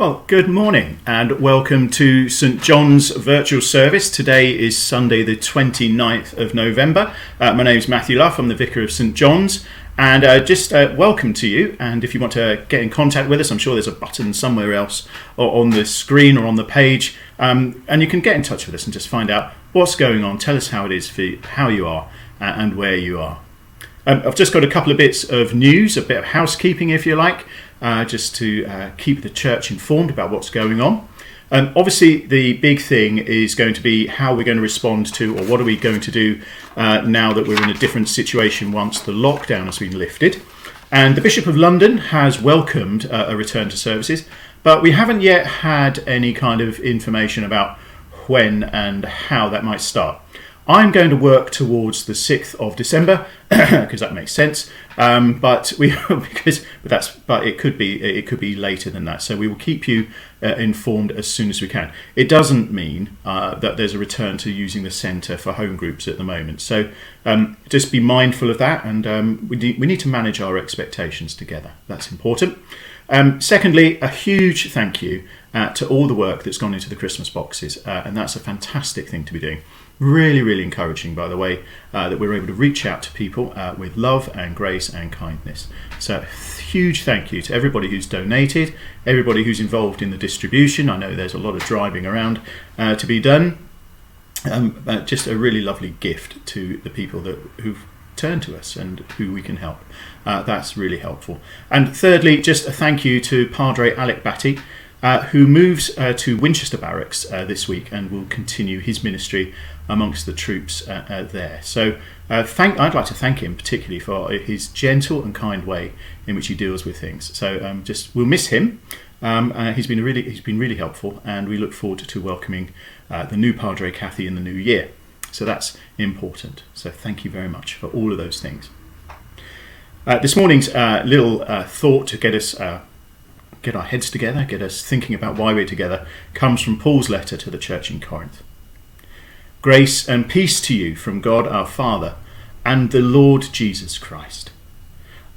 Well, good morning and welcome to St John's virtual service. Today is Sunday, the 29th of November. Uh, my name is Matthew Luff, I'm the Vicar of St John's, and uh, just uh, welcome to you. And if you want to get in contact with us, I'm sure there's a button somewhere else or on the screen or on the page, um, and you can get in touch with us and just find out what's going on. Tell us how it is for you, how you are uh, and where you are. Um, I've just got a couple of bits of news, a bit of housekeeping, if you like uh, just to uh, keep the church informed about what's going on. Obviously, the big thing is going to be how we're going to respond to, or what are we going to do uh, now that we're in a different situation once the lockdown has been lifted. And the Bishop of London has welcomed uh, a return to services, but we haven't yet had any kind of information about when and how that might start. I'm going to work towards the 6th of December because that makes sense. Um, but we because but that's but it could be it could be later than that. So we will keep you uh, informed as soon as we can. It doesn't mean uh, that there's a return to using the centre for home groups at the moment. So um, just be mindful of that, and um, we we need to manage our expectations together. That's important. Um, secondly, a huge thank you uh, to all the work that's gone into the Christmas boxes, uh, and that's a fantastic thing to be doing. Really, really encouraging, by the way, uh, that we're able to reach out to people uh, with love and grace and kindness. So, huge thank you to everybody who's donated, everybody who's involved in the distribution. I know there's a lot of driving around uh, to be done. Um, uh, just a really lovely gift to the people that who've turned to us and who we can help. Uh, that's really helpful. And thirdly, just a thank you to Padre Alec Batty uh, who moves uh, to Winchester Barracks uh, this week and will continue his ministry amongst the troops uh, uh, there. So, uh, thank, I'd like to thank him particularly for his gentle and kind way in which he deals with things. So, um, just we'll miss him. Um, he's been really he's been really helpful, and we look forward to welcoming the new Padre Kathy in the new year. So that's important. So thank you very much for all of those things. this morning's little thought to get us get our heads together, get us thinking about why we're together, comes from Paul's letter to the church in Corinth. Grace and peace to you from God our Father and the Lord Jesus Christ.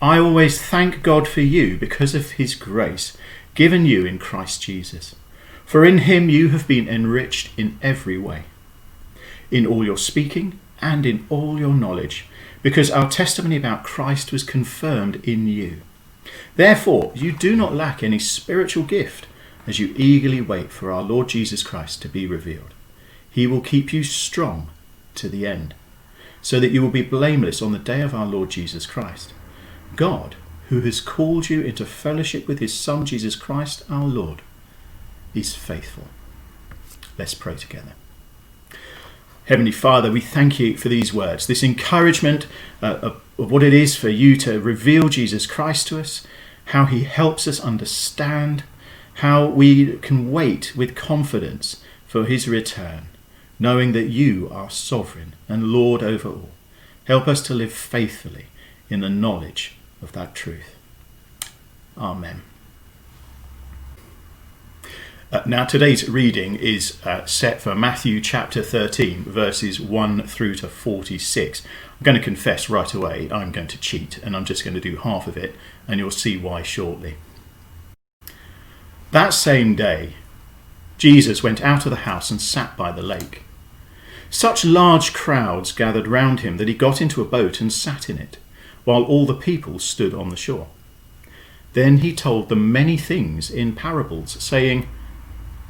I always thank God for you because of his grace given you in Christ Jesus. For in him you have been enriched in every way, in all your speaking and in all your knowledge, because our testimony about Christ was confirmed in you. Therefore, you do not lack any spiritual gift as you eagerly wait for our Lord Jesus Christ to be revealed. He will keep you strong to the end, so that you will be blameless on the day of our Lord Jesus Christ. God, who has called you into fellowship with his Son Jesus Christ our Lord, is faithful. Let's pray together. Heavenly Father, we thank you for these words, this encouragement uh, of, of what it is for you to reveal Jesus Christ to us, how he helps us understand, how we can wait with confidence for his return, knowing that you are sovereign and Lord over all. Help us to live faithfully in the knowledge of that truth. Amen. Uh, now, today's reading is uh, set for Matthew chapter 13, verses 1 through to 46. I'm going to confess right away, I'm going to cheat, and I'm just going to do half of it, and you'll see why shortly. That same day, Jesus went out of the house and sat by the lake. Such large crowds gathered round him that he got into a boat and sat in it, while all the people stood on the shore. Then he told them many things in parables, saying,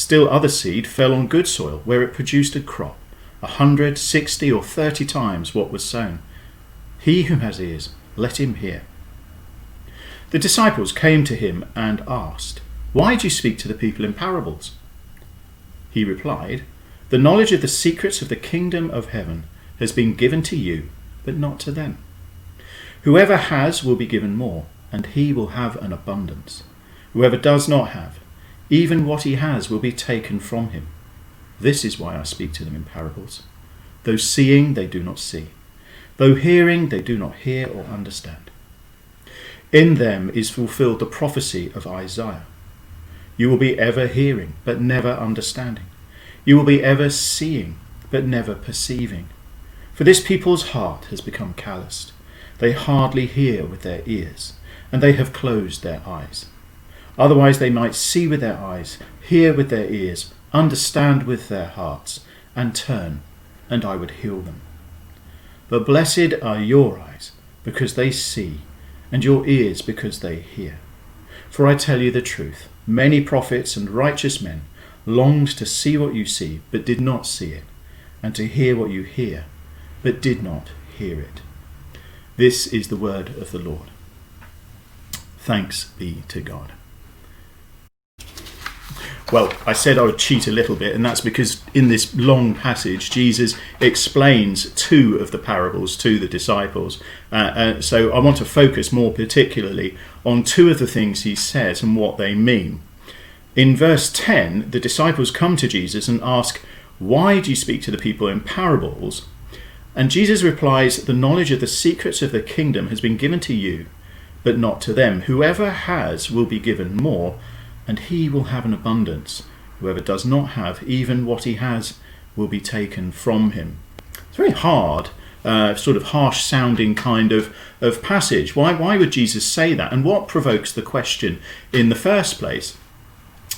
Still other seed fell on good soil, where it produced a crop, a hundred, sixty, or thirty times what was sown. He who has ears, let him hear. The disciples came to him and asked, Why do you speak to the people in parables? He replied, The knowledge of the secrets of the kingdom of heaven has been given to you, but not to them. Whoever has will be given more, and he will have an abundance. Whoever does not have, even what he has will be taken from him. This is why I speak to them in parables. Though seeing, they do not see. Though hearing, they do not hear or understand. In them is fulfilled the prophecy of Isaiah. You will be ever hearing, but never understanding. You will be ever seeing, but never perceiving. For this people's heart has become calloused. They hardly hear with their ears, and they have closed their eyes. Otherwise, they might see with their eyes, hear with their ears, understand with their hearts, and turn, and I would heal them. But blessed are your eyes, because they see, and your ears, because they hear. For I tell you the truth many prophets and righteous men longed to see what you see, but did not see it, and to hear what you hear, but did not hear it. This is the word of the Lord. Thanks be to God. Well, I said I would cheat a little bit, and that's because in this long passage, Jesus explains two of the parables to the disciples. Uh, uh, so I want to focus more particularly on two of the things he says and what they mean. In verse 10, the disciples come to Jesus and ask, Why do you speak to the people in parables? And Jesus replies, The knowledge of the secrets of the kingdom has been given to you, but not to them. Whoever has will be given more and he will have an abundance. Whoever does not have, even what he has, will be taken from him. It's a very hard, uh, sort of harsh sounding kind of, of passage. Why, why would Jesus say that? And what provokes the question in the first place?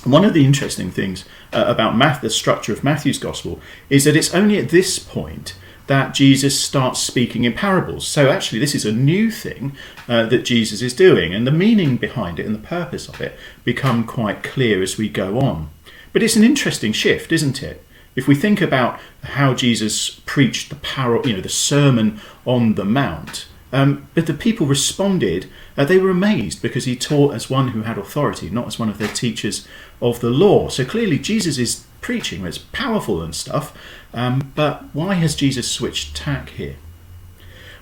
One of the interesting things uh, about math, the structure of Matthew's gospel is that it's only at this point that Jesus starts speaking in parables. So, actually, this is a new thing uh, that Jesus is doing, and the meaning behind it and the purpose of it become quite clear as we go on. But it's an interesting shift, isn't it? If we think about how Jesus preached the par- you know, the Sermon on the Mount, um, but the people responded, uh, they were amazed because he taught as one who had authority, not as one of their teachers of the law. So clearly, Jesus is preaching, it's powerful and stuff, um, but why has Jesus switched tack here?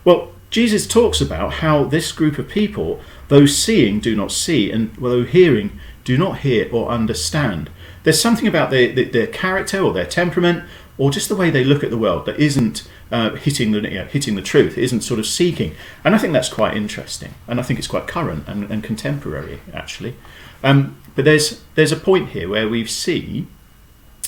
Well, Jesus talks about how this group of people, though seeing, do not see, and though hearing, do not hear or understand. There's something about their, their, character or their temperament or just the way they look at the world that isn't uh, hitting the you know, hitting the truth, isn't sort of seeking. And I think that's quite interesting, and I think it's quite current and, and contemporary actually. Um, but there's there's a point here where we see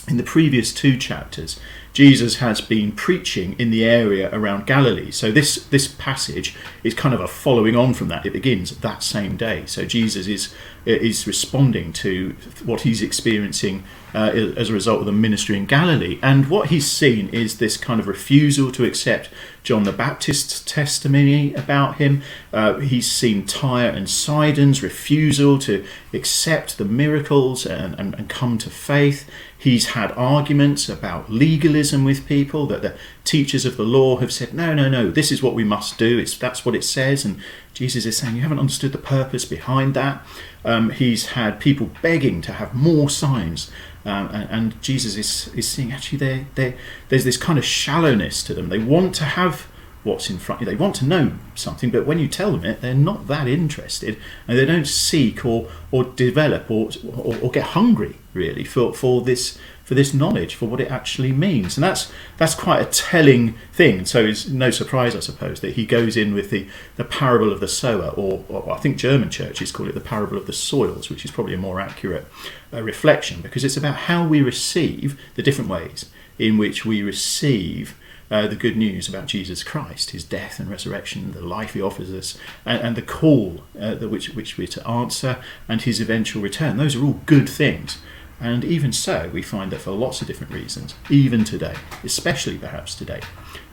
in the previous two chapters Jesus has been preaching in the area around Galilee. So this this passage is kind of a following on from that. It begins that same day. So Jesus is is responding to what he's experiencing uh, as a result of the ministry in Galilee. And what he's seen is this kind of refusal to accept John the Baptist's testimony about him. Uh, he's seen Tyre and Sidon's refusal to accept the miracles and, and, and come to faith. He's had arguments about legalism with people that the teachers of the law have said, no, no, no, this is what we must do. It's, that's what it says. And Jesus is saying, you haven't understood the purpose behind that. Um, he's had people begging to have more signs. Um, and, and, Jesus is, is seeing actually they there's this kind of shallowness to them. They want to have what's in front. Of you. They want to know something, but when you tell them it, they're not that interested, and they don't seek or or develop or or, or get hungry really for for this for this knowledge for what it actually means and that's that's quite a telling thing so it's no surprise i suppose that he goes in with the the parable of the sower or, or i think german churches call it the parable of the soils which is probably a more accurate uh, reflection because it's about how we receive the different ways in which we receive uh, the good news about Jesus Christ, his death and resurrection, the life he offers us, and, and the call uh, which, which we're to answer, and his eventual return. Those are all good things. And even so, we find that for lots of different reasons, even today, especially perhaps today,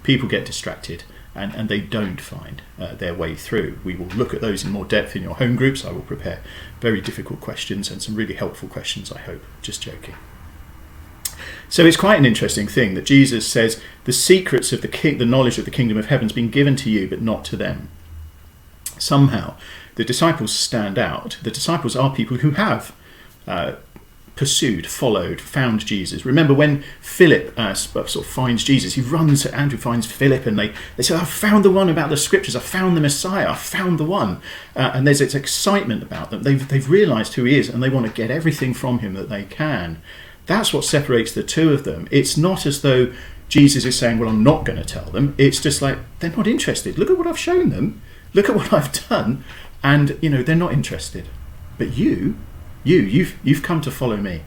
people get distracted and, and they don't find uh, their way through. We will look at those in more depth in your home groups. I will prepare very difficult questions and some really helpful questions, I hope. Just joking. So it's quite an interesting thing that Jesus says the secrets of the the knowledge of the kingdom of heaven has been given to you, but not to them. Somehow, the disciples stand out. The disciples are people who have uh, pursued, followed, found Jesus. Remember when Philip uh, sort of finds Jesus, he runs to Andrew, finds Philip, and they, they say, I found the one about the scriptures, I found the Messiah, I found the one. Uh, and there's this excitement about them. They've, they've realized who he is and they want to get everything from him that they can. That's what separates the two of them. It's not as though Jesus is saying, Well, I'm not going to tell them. It's just like, they're not interested. Look at what I've shown them. Look at what I've done. And, you know, they're not interested. But you, you, you've, you've come to follow me.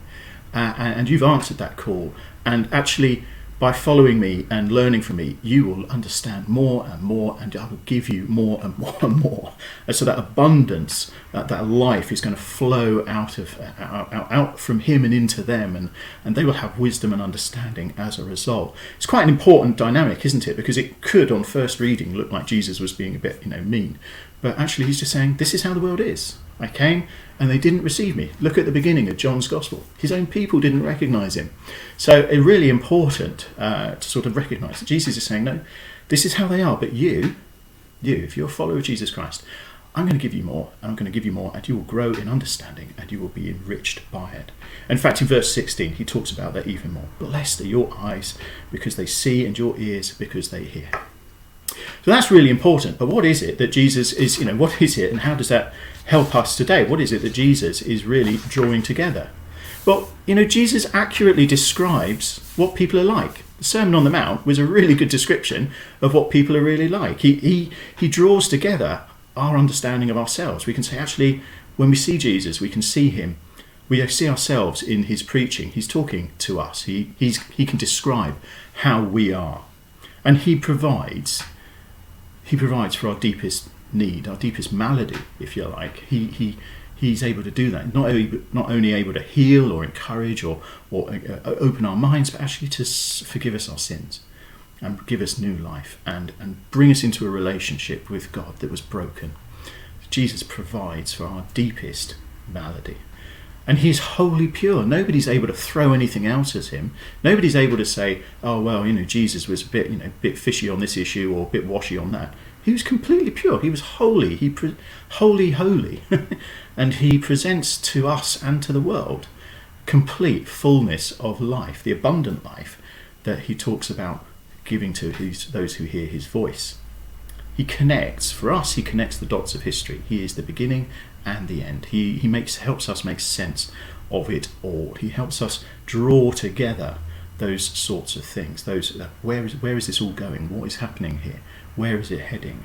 Uh, and you've answered that call. And actually, by following me and learning from me, you will understand more and more, and I will give you more and more and more. And so that abundance, that, that life is going to flow out of out, out, from him and into them, and, and they will have wisdom and understanding as a result. It's quite an important dynamic, isn't it? Because it could, on first reading, look like Jesus was being a bit, you know, mean, but actually he's just saying, "This is how the world is." I came and they didn't receive me. Look at the beginning of John's Gospel. His own people didn't recognize him. So it's really important uh, to sort of recognize that Jesus is saying, no, this is how they are, but you, you, if you're a follower of Jesus Christ, I'm going to give you more, and I'm going to give you more, and you will grow in understanding, and you will be enriched by it. In fact, in verse 16, he talks about that even more. Blessed are your eyes because they see, and your ears because they hear. So that's really important. But what is it that Jesus is, you know, what is it, and how does that help us today? What is it that Jesus is really drawing together? Well, you know, Jesus accurately describes what people are like. The Sermon on the Mount was a really good description of what people are really like. He, he, he draws together our understanding of ourselves. We can say, actually, when we see Jesus, we can see him. We see ourselves in his preaching. He's talking to us. He, he's, he can describe how we are. And he provides, he provides for our deepest need, our deepest malady, if you like. He, he, he's able to do that. Not only, not only able to heal or encourage or, or uh, uh, open our minds, but actually to forgive us our sins and give us new life and, and bring us into a relationship with God that was broken. Jesus provides for our deepest malady. And he's wholly pure. Nobody's able to throw anything out at him. Nobody's able to say, "Oh well, you know, Jesus was a bit, you know, a bit fishy on this issue or a bit washy on that." He was completely pure. He was holy. He pre- holy, holy, and he presents to us and to the world complete fullness of life, the abundant life that he talks about giving to his, those who hear his voice. He connects for us. He connects the dots of history. He is the beginning and the end. He he makes helps us make sense of it all. He helps us draw together those sorts of things. Those uh, where is where is this all going? What is happening here? Where is it heading?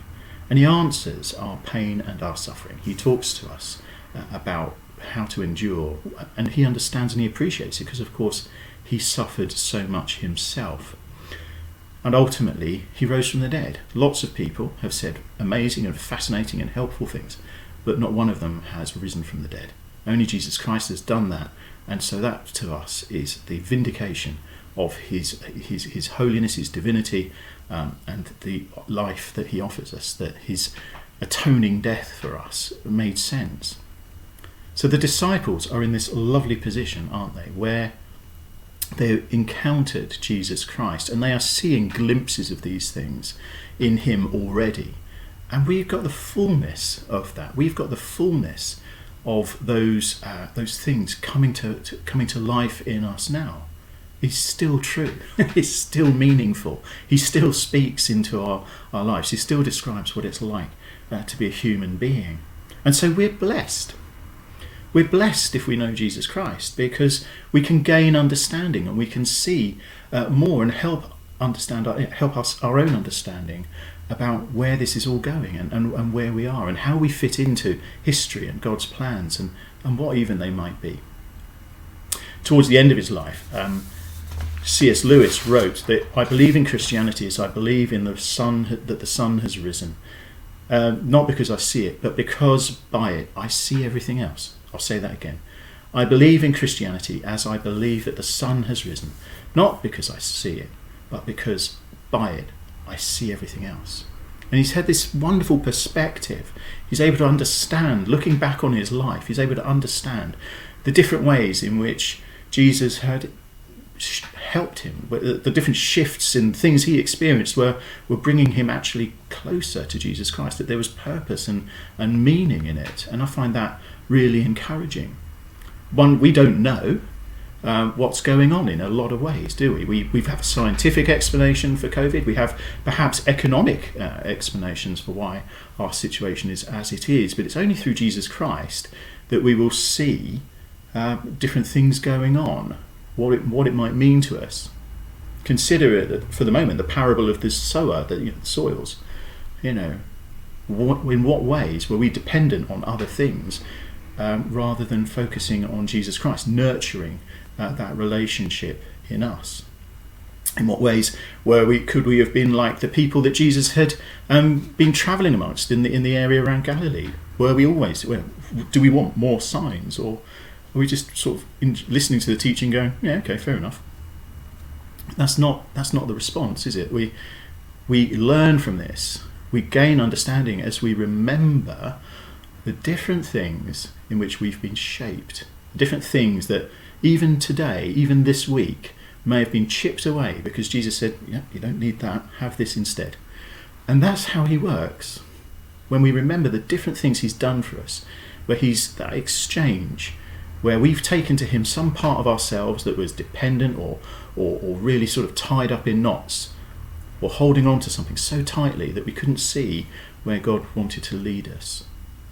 And he answers our pain and our suffering. He talks to us uh, about how to endure, and he understands and he appreciates it because, of course, he suffered so much himself. And ultimately, he rose from the dead. Lots of people have said amazing and fascinating and helpful things, but not one of them has risen from the dead. Only Jesus Christ has done that, and so that to us is the vindication of his, his, his holiness, his divinity, um, and the life that he offers us, that his atoning death for us made sense. So the disciples are in this lovely position, aren't they, where they encountered Jesus Christ and they are seeing glimpses of these things in him already. And we've got the fullness of that. We've got the fullness of those uh, those things coming to, to coming to life in us now is still true. it's still meaningful. He still speaks into our, our lives. He still describes what it's like uh, to be a human being. And so we're blessed. We're blessed if we know Jesus Christ because we can gain understanding and we can see uh, more and help understand our, help us our own understanding about where this is all going and, and, and where we are and how we fit into history and God's plans and, and what even they might be. Towards the end of his life, um, C.S. Lewis wrote that I believe in Christianity as I believe in the sun that the sun has risen, uh, not because I see it, but because by it I see everything else. I'll say that again. I believe in Christianity as I believe that the sun has risen, not because I see it, but because by it I see everything else. And he's had this wonderful perspective. He's able to understand, looking back on his life, he's able to understand the different ways in which Jesus had helped him. The different shifts and things he experienced were, were bringing him actually closer to Jesus Christ, that there was purpose and, and meaning in it. And I find that really encouraging. One, we don't know uh, what's going on in a lot of ways, do we? We, we have a scientific explanation for COVID, we have perhaps economic uh, explanations for why our situation is as it is, but it's only through Jesus Christ that we will see uh, different things going on what it, what it might mean to us. Consider it for the moment the parable of the sower, the, you know, the soils. You know, what, in what ways were we dependent on other things um, rather than focusing on Jesus Christ, nurturing uh, that relationship in us? In what ways were we could we have been like the people that Jesus had um, been travelling amongst in the in the area around Galilee? Were we always? Well, do we want more signs, or are we just sort of in, listening to the teaching, going, "Yeah, okay, fair enough"? That's not that's not the response, is it? We we learn from this. We gain understanding as we remember the different things in which we've been shaped, different things that even today, even this week, may have been chipped away because Jesus said, yeah, you don't need that, have this instead. And that's how he works. When we remember the different things he's done for us, where he's that exchange, where we've taken to him some part of ourselves that was dependent or, or, or really sort of tied up in knots, or holding on to something so tightly that we couldn't see where God wanted to lead us.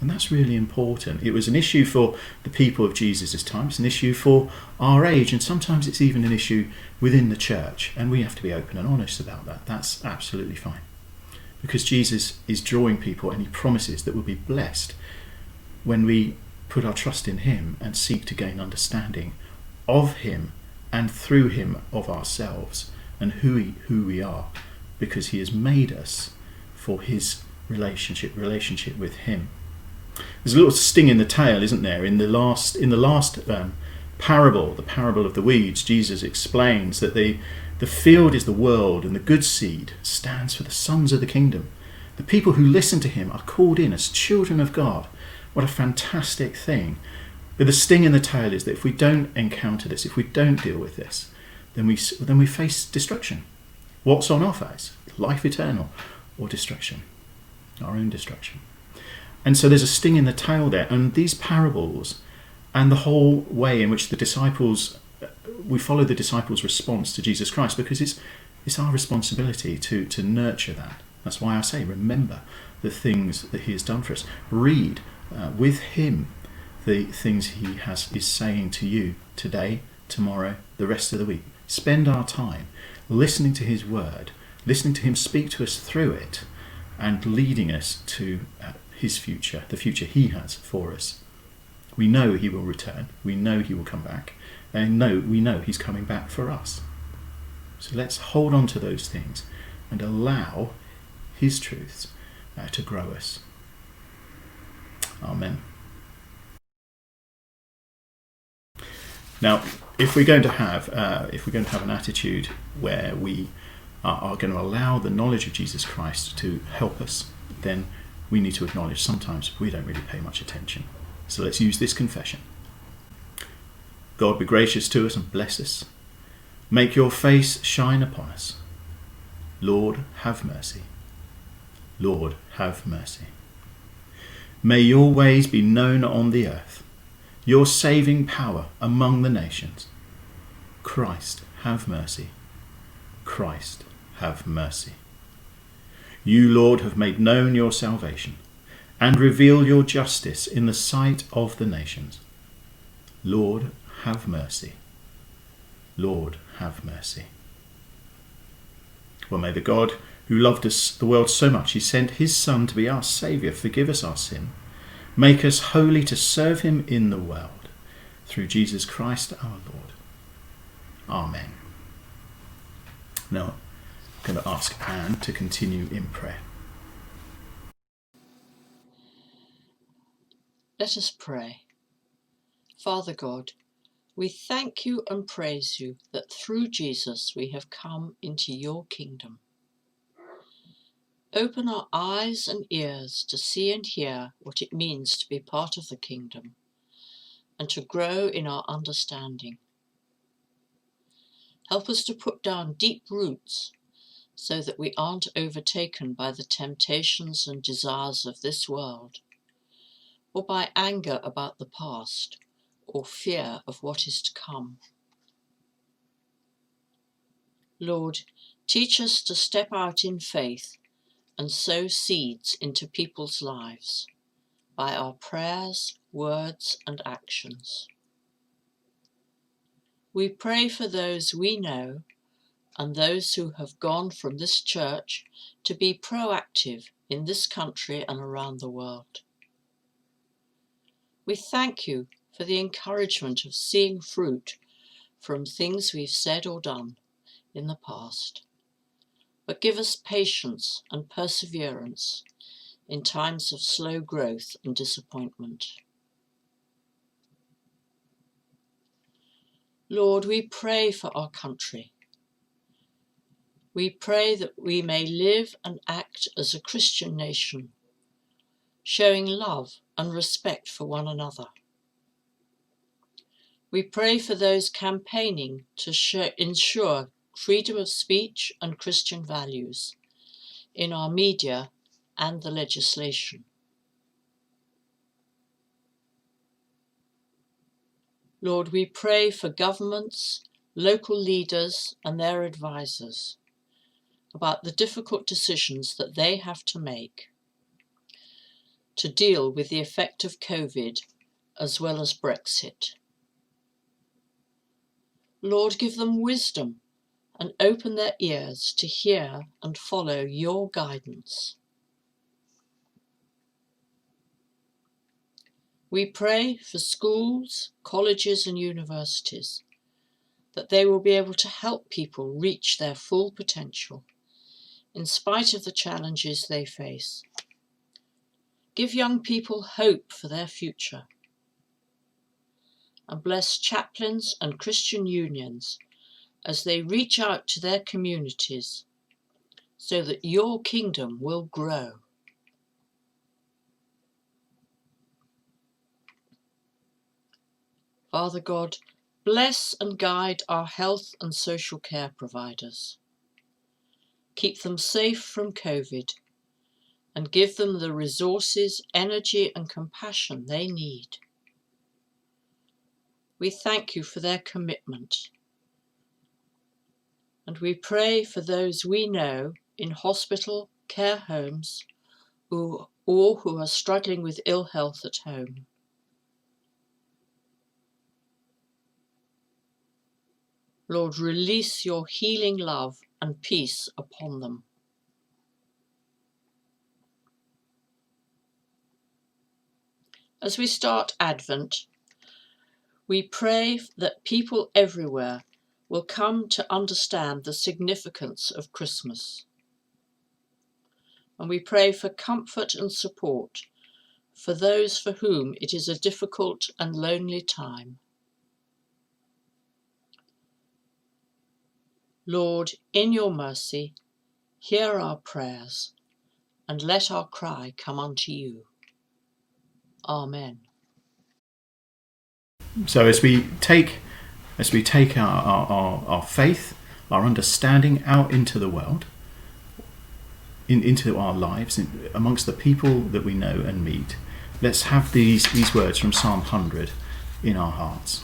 And that's really important. It was an issue for the people of Jesus' time, it's an issue for our age, and sometimes it's even an issue within the church. And we have to be open and honest about that. That's absolutely fine. Because Jesus is drawing people and he promises that we'll be blessed when we put our trust in him and seek to gain understanding of him and through him of ourselves and who, he, who we are because he has made us for his relationship relationship with him there's a little sting in the tail isn't there? In the last in the last um, parable the parable of the weeds jesus explains that the the field is the world and the good seed stands for the sons of the kingdom. The people who listen to him are called in as children of god. What a fantastic thing. But the sting in the tail is that if we don't encounter this if we don't deal with this then we then we face destruction. What's on offer is life eternal or destruction, our own destruction. And so there's a sting in the tail there. And these parables and the whole way in which the disciples, we follow the disciples' response to Jesus Christ because it's, it's our responsibility to, to nurture that. That's why I say, remember the things that he has done for us. Read uh, with him the things he has is saying to you today, tomorrow, the rest of the week. Spend our time listening to His Word, listening to Him speak to us through it, and leading us to uh, His future, the future He has for us. We know He will return, we know He will come back, and we know He's coming back for us. So let's hold on to those things and allow His truths uh, to grow us. Amen. Now, if we're going to have uh, if we're going to have an attitude where we are, are, going to allow the knowledge of Jesus Christ to help us, then we need to acknowledge sometimes we don't really pay much attention. So let's use this confession. God be gracious to us and bless us. Make your face shine upon us. Lord, have mercy. Lord, have mercy. May your ways be known on the earth your saving power among the nations. Christ, have mercy. Christ, have mercy. You, Lord, have made known your salvation and revealed your justice in the sight of the nations. Lord, have mercy. Lord, have mercy. Well, may the God who loved us, the world so much, he sent his Son to be our Saviour, forgive us our sin Make us holy to serve him in the world. Through Jesus Christ our Lord. Amen. Now, going to ask Anne to continue in prayer. Let us pray. Father God, we thank you and praise you that through Jesus we have come into your kingdom. Open our eyes and ears to see and hear what it means to be part of the kingdom and to grow in our understanding. Help us to put down deep roots so that we aren't overtaken by the temptations and desires of this world, or by anger about the past, or fear of what is to come. Lord, teach us to step out in faith and sow seeds into people's lives by our prayers, words, and actions. We pray for those we know and those who have gone from this church to be proactive in this country and around the world. We thank you for the encouragement of seeing fruit from things we've said or done in the past. But give us patience and perseverance in times of slow growth and disappointment. Lord, we pray for our country. We pray that we may live and act as a Christian nation, showing love and respect for one another. We pray for those campaigning to ensure freedom of speech and Christian values in our media and the legislation. Lord, we pray for governments, local leaders, and their advisors about the difficult decisions that they have to make to deal with the effect of COVID as well as Brexit. Lord, give them wisdom and open their ears to hear and follow your guidance. We pray for schools, colleges, and universities that they will be able to help people reach their full potential in spite of the challenges they face. Give young people hope for their future and bless chaplains and Christian unions as they reach out to their communities so that your kingdom will grow. Father God, bless and guide our health and social care providers. Keep them safe from COVID and give them the resources, energy, and compassion they need. We thank you for their commitment and we pray for those we know in hospital, care homes, or who are struggling with ill health at home. Lord, release your healing love and peace upon them. As we start Advent, we pray that people everywhere will come to understand the significance of Christmas. And we pray for comfort and support for those for whom it is a difficult and lonely time. Lord, in your mercy, hear our prayers and let our cry come unto you. Amen. So, as we take as we take our, our, our, our faith, our understanding out into the world, in, into our lives, in, amongst the people that we know and meet, let's have these, these words from Psalm 100 in our hearts.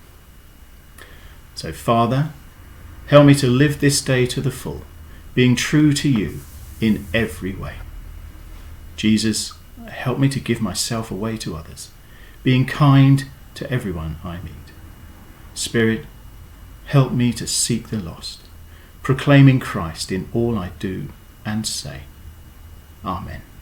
So, Father, help me to live this day to the full, being true to you in every way. Jesus, help me to give myself away to others, being kind to everyone I meet. Spirit, help me to seek the lost, proclaiming Christ in all I do and say. Amen.